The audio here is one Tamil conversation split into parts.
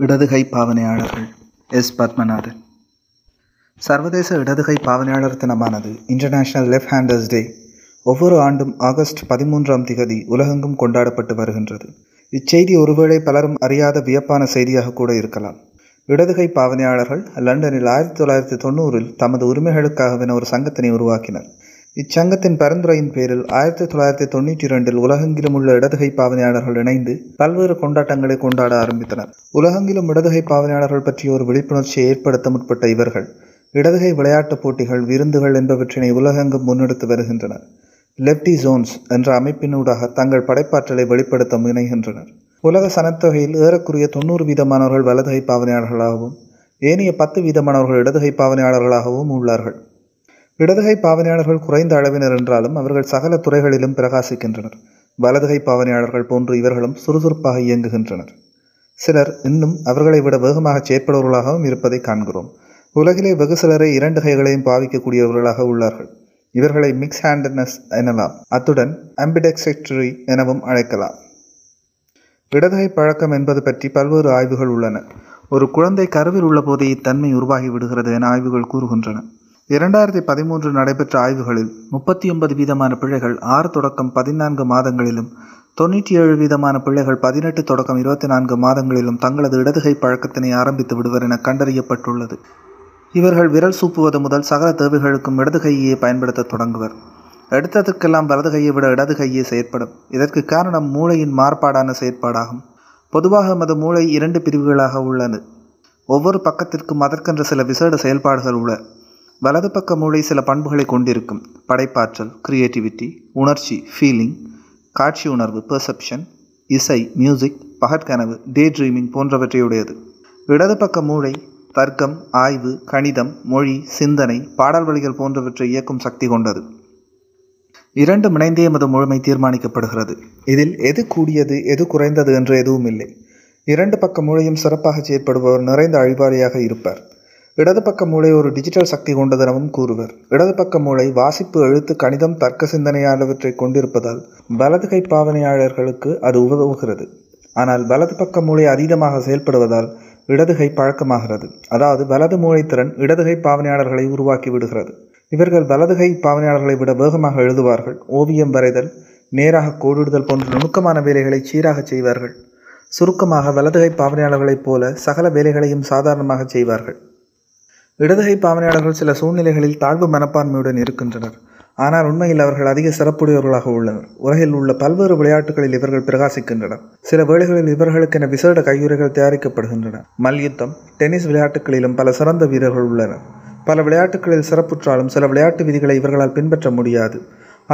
இடதுகை பாவனையாளர்கள். எஸ். பத்மநாதன். சர்வதேச இடதுகை பாவனையாளர் தினமானது இன்டர்நேஷனல் லெஃப்ட் ஹேண்டர்ஸ் டே ஒவ்வொரு ஆண்டும் ஆகஸ்ட் பதிமூன்றாம் திகதி உலகெங்கும் கொண்டாடப்பட்டு வருகின்றது. இச்செய்தி ஒருவேளை பலரும் அறியாத வியப்பான செய்தியாக கூட இருக்கலாம். இடதுகை பாவனையாளர்கள் லண்டனில் ஆயிரத்தி தொள்ளாயிரத்தி தொண்ணூறில் தமது உரிமைகளுக்காகவென ஒரு சங்கத்தினை உருவாக்கினர். இச்சங்கத்தின் பரிந்துரையின் பேரில் ஆயிரத்தி தொள்ளாயிரத்தி தொண்ணூற்றி இரண்டில் உலகெங்கிலும் உள்ள இடதுகை பாவனையாளர்கள் இணைந்து பல்வேறு கொண்டாட்டங்களை கொண்டாட ஆரம்பித்தனர். உலகெங்கிலும் இடதுகை பாவனையாளர்கள் பற்றிய ஒரு விழிப்புணர்ச்சியை ஏற்படுத்த முற்பட்ட இவர்கள் இடதுகை விளையாட்டுப் போட்டிகள் விருந்துகள் என்பவற்றினை உலகெங்கும் முன்னெடுத்து வருகின்றனர். லெப்டி ஜோன்ஸ் என்ற அமைப்பினூடாக தங்கள் படைப்பாற்றலை வெளிப்படுத்த முனைகின்றனர். உலக சனத்தொகையில் ஏறக்குறைய தொண்ணூறு வீதமானவர்கள் வலதுகை பாவனையாளர்களாகவும் ஏனைய பத்து வீதமானவர்கள் இடதுகை பாவனையாளர்களாகவும் உள்ளார்கள். இடதுகை பாவனையாளர்கள் குறைந்த அளவினர் என்றாலும் அவர்கள் சகல துறைகளிலும் பிரகாசிக்கின்றனர். வலதுகை பாவனையாளர்கள் போன்று இவர்களும் சுறுசுறுப்பாக இயங்குகின்றனர். சிலர் இன்னும் அவர்களை விட வேகமாக செயற்படுவர்களாகவும் இருப்பதை காண்கிறோம். உலகிலே வெகு சிலரை இரண்டு கைகளையும் பாவிக்கக்கூடியவர்களாக உள்ளார்கள். இவர்களை மிக்ஸ் ஹேண்டட்னஸ் எனலாம். அத்துடன் அம்பிடெக்செக்டரி எனவும் அழைக்கலாம். இடதுகை பழக்கம் என்பது பற்றி பல்வேறு ஆய்வுகள் உள்ளன. ஒரு குழந்தை கருவில் உள்ள போதே இத்தன்மை உருவாகி விடுகிறது என ஆய்வுகள் கூறுகின்றன. இரண்டாயிரத்தி பதிமூன்று நடைபெற்ற ஆய்வுகளில் முப்பத்தி ஒன்பது வீதமான பிள்ளைகள் ஆறு தொடக்கம் பதினான்கு மாதங்களிலும் தொண்ணூற்றி ஏழு வீதமான பிள்ளைகள் பதினெட்டு தொடக்கம் இருபத்தி நான்கு மாதங்களிலும் தங்களது இடதுகை பழக்கத்தினை ஆரம்பித்து விடுவர் என கண்டறியப்பட்டுள்ளது. இவர்கள் விரல் சூப்புவது முதல் சகல தேவைகளுக்கும் இடது கையை பயன்படுத்த தொடங்குவர். எடுத்ததுக்கெல்லாம் வலது கையை விட இடது கையே செயற்படும். இதற்கு காரணம் மூளையின் மாறுபாடான செயற்பாடாகும். பொதுவாக நமது மூளை இரண்டு பிரிவுகளாக உள்ளது. ஒவ்வொரு பக்கத்திற்கும் அதற்கென்ற சில விசேட செயல்பாடுகள் உள்ள வலது பக்க மூளை சில பண்புகளை கொண்டிருக்கும். படைப்பாற்றல் கிரியேட்டிவிட்டி உணர்ச்சி ஃபீலிங் காட்சி உணர்வு பெர்செப்ஷன் இசை மியூசிக் பகற்கனவு டே ட்ரீமிங் போன்றவற்றையுடையது. இடது பக்க மூளை தர்க்கம் ஆய்வு கணிதம் மொழி சிந்தனை பாடல் வழிகள் போன்றவற்றை இயக்கும் சக்தி கொண்டது. இரண்டு இணைந்தே எமது முழுமை தீர்மானிக்கப்படுகிறது. இதில் எது கூடியது எது குறைந்தது என்று எதுவும் இல்லை இரண்டு பக்க மூளையும் சிறப்பாக செயற்படுபவர் நிறைந்த அழிவாளியாக இருப்பார். இடது பக்க மூளை ஒரு டிஜிட்டல் சக்தி கொண்டதெனவும் கூறுவர். இடது பக்க மூளை வாசிப்பு எழுத்து கணிதம் தர்க்க சிந்தனையானவற்றை கொண்டிருப்பதால் வலதுகை பாவனையாளர்களுக்கு அது உதவுகிறது. ஆனால் வலது பக்க மூளை அதீதமாக செயல்படுவதால் இடதுகை பழக்கமாகிறது. அதாவது வலது மூளைத்திறன் இடதுகை பாவனையாளர்களை உருவாக்கி விடுகிறது. இவர்கள் வலதுகை பாவனையாளர்களை விட வேகமாக எழுதுவார்கள். ஓவியம் வரைதல் நேராக கோடிடுதல் போன்ற நுணுக்கமான வேலைகளை சீராக செய்வார்கள். சுருக்கமாக வலதுகை பாவனையாளர்களைப் போல சகல வேலைகளையும் சாதாரணமாக செய்வார்கள். இடதுகை பாவனையாளர்கள் சில சூழ்நிலைகளில் தாழ்வு மனப்பான்மையுடன் இருக்கின்றனர். ஆனால் உண்மையில் அவர்கள் அதிக சிறப்புடையவர்களாக உள்ளனர். உலகில் உள்ள பல்வேறு விளையாட்டுகளில் இவர்கள் பிரகாசிக்கின்றனர். சில வேளைகளில் இவர்களுக்கென விசேட கையுறைகள் தயாரிக்கப்படுகின்றன. மல்யுத்தம் டென்னிஸ் விளையாட்டுகளிலும் பல சிறந்த வீரர்கள் உள்ளனர். பல விளையாட்டுகளில் சிறப்புற்றாலும் சில விளையாட்டு விதிகளை இவர்களால் பின்பற்ற முடியாது.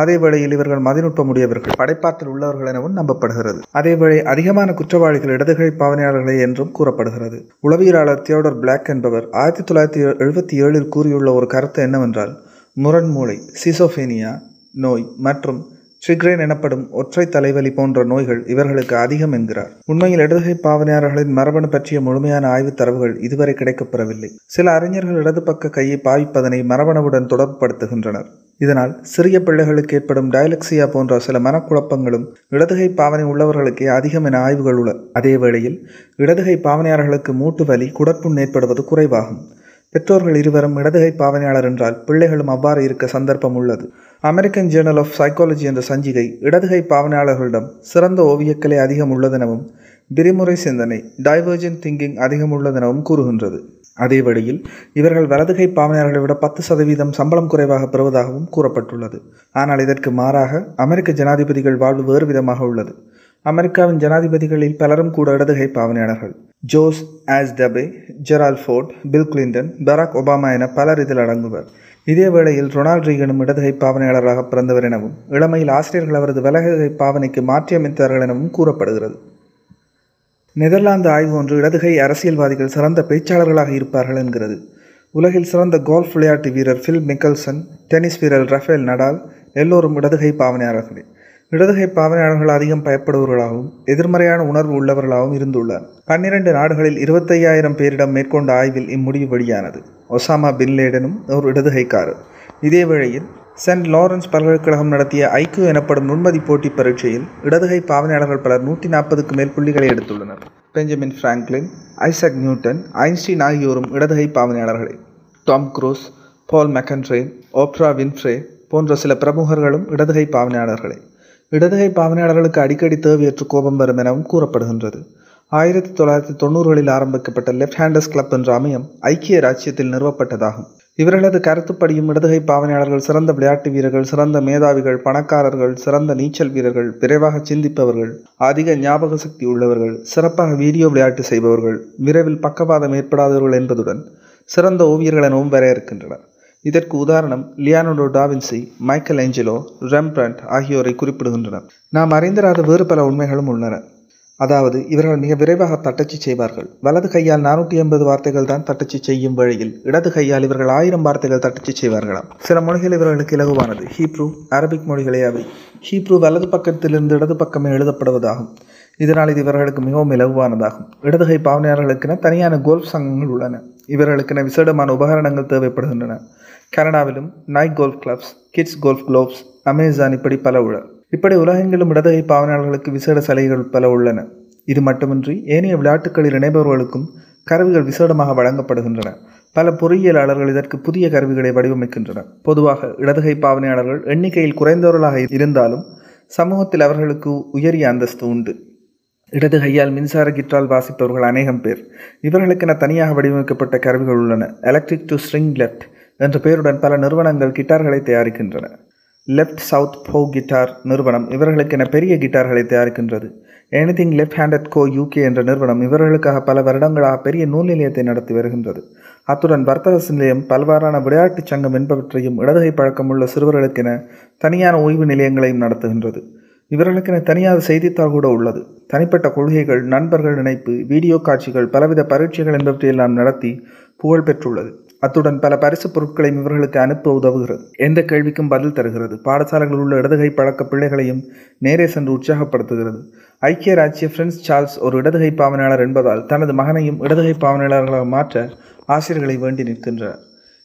அதே வேளையில் இவர்கள் மதிநுட்பமுடையவர்கள் படைப்பாற்றல் உள்ளவர்கள் எனவும் நம்பப்படுகிறது. அதேவேளை அதிகமான குற்றவாளிகள் இடதுகை பாவனையாளர்களே என்றும் கூறப்படுகிறது. உளவியலாளர் தியோடர் பிளாக் என்பவர் ஆயிரத்தி தொள்ளாயிரத்தி எழுபத்தி ஏழில் கூறியுள்ள ஒரு கருத்து என்னவென்றால் முரண்மூளை சிசோஃபேனியா நோய் மற்றும் சிக்ரேன் எனப்படும் ஒற்றை தலைவலி போன்ற நோய்கள் இவர்களுக்கு அதிகம் என்கிறார். உண்மையில் இடதுகை பாவனையாளர்களின் மரபணு பற்றிய முழுமையான ஆய்வுத் தரவுகள் இதுவரை கிடைக்கப்பெறவில்லை. சில அறிஞர்கள் இடது பக்க கையை பாவிப்பதனை மரபணுவுடன் தொடர்புபடுத்துகின்றனர். இதனால் சிறிய பிள்ளைகளுக்கு ஏற்படும் டயலக்சியா போன்ற சில மனக்குழப்பங்களும் இடதுகை பாவனை உள்ளவர்களுக்கே அதிகம் என ஆய்வுகள் உள்ள அதே வேளையில் இடதுகை பாவனையாளர்களுக்கு மூட்டு வலி குடற்புண் ஏற்படுவது குறைவாகும். பெற்றோர்கள் இருவரும் இடதுகை பாவனையாளர் என்றால் பிள்ளைகளும் அவ்வாறு இருக்க சந்தர்ப்பம் உள்ளது. அமெரிக்கன் ஜேர்னல் ஆஃப் சைக்காலஜி என்ற சஞ்சிகை இடதுகை பாவனையாளர்களிடம் சிறந்த ஓவியக்கலை அதிகம் உள்ளதெனவும் விரிமுறை சிந்தனை டைவர்ஜென்ட் திங்கிங் அதிகம் உள்ளதெனவும் கூறுகின்றது. அதே வழியில் இவர்கள் வலதுகை பாவனையாளர்களை விட பத்து சதவீதம் சம்பளம் குறைவாக பெறுவதாகவும் கூறப்பட்டுள்ளது. ஆனால் இதற்கு மாறாக அமெரிக்க ஜனாதிபதிகள் வாழ்வு வேறு விதமாக உள்ளது. அமெரிக்காவின் ஜனாதிபதிகளில் பலரும் கூட இடதுகை பாவனையாளர்கள் ஜோஸ் ஆஸ் டபே Gerald Ford Bill Clinton Barack Obama என பலர் இதில் அடங்குவர். இதே வேளையில் ரொனால்ட் ரீகனும் இடதுகை பாவனையாளராக பிறந்தவர் எனவும் இளமையில் ஆசிரியர்கள் அவரது வலதுகை பாவனைக்கு மாற்றியமைத்தார்கள் எனவும் கூறப்படுகிறது. நெதர்லாந்து ஆய்வு ஒன்று இடதுகை அரசியல்வாதிகள் சிறந்த பேச்சாளர்களாக இருப்பார்கள் என்கிறது. உலகில் சிறந்த கோல்ஃப் விளையாட்டு வீரர் ஃபில் மிக்கல்சன் டென்னிஸ் வீரர் ரஃபேல் நடால் எல்லோரும் இடதுகை பாவனையாளர்களே. இடதுகை பாவனையாளர்கள் அதிகம் பயப்படுபவர்களாகவும் எதிர்மறையான உணர்வு உள்ளவர்களாகவும் இருந்துள்ளார். பன்னிரண்டு நாடுகளில் இருபத்தையாயிரம் பேரிடம் மேற்கொண்ட ஆய்வில் இம்முடிவு வெளியானது. ஒசாமா பின் லேடனும் ஒரு இடதுகைக்காரர். இதே வேளையில் சென்ட் லாரன்ஸ் பல்கலைக்கழகம் நடத்திய ஐக்கியூ எனப்படும் நுண்மதி போட்டி பரீட்சையில் இடதுகை பாவனையாளர்கள் பலர் நூற்றி நாற்பதுக்கு மேல் புள்ளிகளை எடுத்துள்ளனர். Benjamin Franklin Isaac Newton Einstein ஆகியோரும் இடதுகை பாவனையாளர்களே. Tom Cruise Paul McCartney Oprah Winfrey போன்ற சில பிரமுகர்களும் இடதுகை பாவனையாளர்களே. இடதுகை பாவனையாளர்களுக்கு அடிக்கடி தேவையற்ற கோபம் வரும் எனவும் கூறப்படுகின்றது. ஆயிரத்தி தொள்ளாயிரத்தி தொண்ணூறுகளில் ஆரம்பிக்கப்பட்ட லெஃப்ட் ஹேண்டர்ஸ் கிளப் என்ற அமையம் ஐக்கிய ராச்சியத்தில் நிறுவப்பட்டதாகும். இவர்களது கருத்துப்படியும் இடதுகை பாவனையாளர்கள் சிறந்த விளையாட்டு வீரர்கள் சிறந்த மேதாவிகள் பணக்காரர்கள் சிறந்த நீச்சல் வீரர்கள் விரைவாக சிந்திப்பவர்கள் அதிக ஞாபக சக்தி உள்ளவர்கள் சிறப்பாக வீடியோ விளையாட்டு செய்பவர்கள் விரைவில் பக்கவாதம் ஏற்படாதவர்கள் என்பதுடன் சிறந்த ஓவியர்கள் எனவும் வரையறுக்கின்றனர். இதற்கு உதாரணம் Leonardo da Vinci Michelangelo Rembrandt ஆகியோரை குறிப்பிடுகின்றனர். நாம் அறிந்திராத வேறு பல உண்மைகளும் உள்ளன. அதாவது இவர்கள் மிக விரைவாக தட்டச்சு செய்வார்கள். வலது கையால் நானூற்றி எண்பது வார்த்தைகள் தான் தட்டச்சு செய்யும் வழியில் இடது கையால் இவர்கள் ஆயிரம் வார்த்தைகள் தட்டச்சு செய்வார்களாம். சில மொழிகள் இவர்களுக்கு இலகுவானது. ஹீப்ரூ அரபிக் மொழிகளே அவை ஹீப்ரூ வலது பக்கத்திலிருந்து இடது பக்கமே எழுதப்படுவதாகும். இதனால் இது இவர்களுக்கு மிகவும் இலகுவானதாகும். இடதுகை பாவனையாளர்களுக்கென தனியான கோல்ஃப் சங்கங்கள் உள்ளன. இவர்களுக்கென விசேடமான உபகரணங்கள் தேவைப்படுகின்றன. கனடாவிலும் night golf clubs kids golf gloves Amazon இப்படி பல உள்ள இப்படி உலகெங்கிலும் இடதுகை பாவனையாளர்களுக்கு விசேட சலுகைகள் பல உள்ளன. இது மட்டுமின்றி ஏனைய விளையாட்டுகளில் இணைபவர்களுக்கும் கருவிகள் விசேடமாக வழங்கப்படுகின்றன. பல பொறியியலாளர்கள் இதற்கு புதிய கருவிகளை வடிவமைக்கின்றனர். பொதுவாக இடதுகை பாவனையாளர்கள் எண்ணிக்கையில் குறைந்தவர்களாக இருந்தாலும் சமூகத்தில் அவர்களுக்கு உயரிய அந்தஸ்து உண்டு. இடது கையால் மின்சார கிட்டால் வாசிப்பவர்கள் அநேகம் பேர். இவர்களுக்கென தனியாக வடிவமைக்கப்பட்ட கருவிகள் உள்ளன. எலக்ட்ரிக் டு ஸ்ட்ரிங் லெஃப்ட் என்ற பெயருடன் பல நிறுவனங்கள் கிட்டார்களை தயாரிக்கின்றன. லெஃப்ட் சவுத் போ கிட்டார் நிறுவனம் இவர்களுக்கென பெரிய கிட்டார்களை தயாரிக்கின்றது. Anything left handed co UK என்ற நிறுவனம் இவர்களுக்காக பல வருடங்களாக பெரிய நூல் நிலையத்தை நடத்தி வருகின்றது. அத்துடன் வர்த்தக நிலையம் பல்வாறான விளையாட்டுச் சங்கம் என்பவற்றையும் இடதுகை பழக்கமுள்ள சிறுவர்களுக்கென தனியான ஓய்வு நிலையங்களையும் நடத்துகின்றது. இவர்களுக்கென தனியாக செய்தித்தாள் கூட உள்ளது. தனிப்பட்ட கொள்கைகள் நண்பர்கள் இணைப்பு வீடியோ காட்சிகள் பலவித பரீட்சைகள் என்பவற்றையெல்லாம் நடத்தி புகழ் பெற்றுள்ளது. அத்துடன் பல பரிசு பொருட்களையும் இவர்களுக்கு அனுப்ப உதவுகிறது. எந்த கேள்விக்கும் பதில் தருகிறது. பாடசாலைகளில் உள்ள இடதுகை பழக்க பிள்ளைகளையும் நேரே சென்று உற்சாகப்படுத்துகிறது. ஐக்கிய ராஜ்ய பிரின்ஸ் சார்ல்ஸ் ஒரு இடதுகை பாவனையாளர் என்பதால் தனது மகனையும் இடதுகை பாவனையாளர்களாக மாற்ற ஆசிரியர்களை வேண்டி நிற்கின்றார்.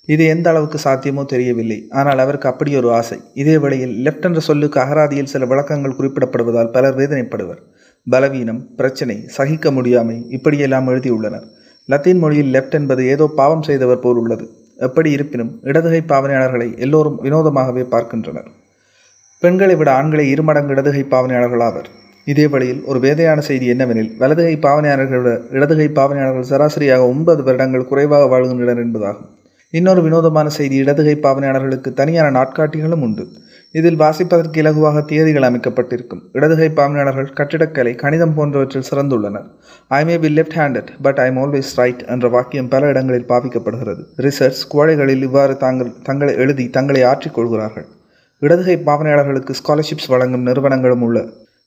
இது எந்த அளவுக்கு சாத்தியமோ தெரியவில்லை. ஆனால் அவருக்கு அப்படி ஒரு ஆசை. இதே வேளையில் லெப்ட் என்ற சொல்லுக்கு அகராதியில் சில விளக்கங்கள் குறிப்பிடப்படுவதால் பலர் வேதனைப்படுவர். பலவீனம் பிரச்சனை சகிக்க முடியாமை இப்படியெல்லாம் எழுதியுள்ளனர். லத்தீன் மொழியில் லெஃப்ட் என்பது ஏதோ பாவம் செய்தவர் போல் உள்ளது. எப்படி இருப்பினும் இடதுகை பாவனையாளர்களை எல்லோரும் வினோதமாகவே பார்க்கின்றனர். பெண்களை விட ஆண்களை இருமடங்கு இடதுகை பாவனையாளர்கள் ஆவர். இதே வழியில் ஒரு வேதையான செய்தி என்னவெனில் வலதுகை பாவனையாளர்களை விட இடதுகை பாவனையாளர்கள் சராசரியாக ஒன்பது வருடங்கள் குறைவாக வாழ்கின்றனர் என்பதாகும். இன்னொரு வினோதமான செய்தி இடதுகை பாவனையாளர்களுக்கு தனியான நாட்காட்டிகளும் உண்டு. இதில் வாசிப்பதற்கு இலகுவாக தியதிகள் அமைக்கப்பட்டிருக்கும். இடதுகை பாவனையாளர்கள் கட்டிடக்கலை கணிதம் போன்றவற்றில் சிறந்துள்ளனர். I may be left handed but I am always right என்ற வாக்கியம் பல இடங்களில் பாவிக்கப்படுகிறது. ரிசர்ச் கோழைகளில் இவ்வாறு தாங்கள் தங்களை எழுதி தங்களை ஆற்றிக்கொள்கிறார்கள் இடதுகை பாவனையாளர்களுக்கு ஸ்காலர்ஷிப்ஸ் வழங்கும் நிறுவனங்களும் உள்ள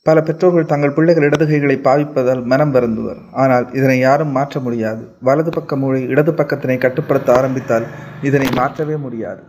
பல பெற்றோர்கள் தங்கள் பிள்ளைகள் இடதுகைகளை பாவிப்பதால் மனம் வருந்துவர். ஆனால் இதனை யாரும் மாற்ற முடியாது. வலது பக்க மூளை இடது பக்கத்தினை கட்டுப்படுத்த ஆரம்பித்தால் இதனை மாற்றவே முடியாது.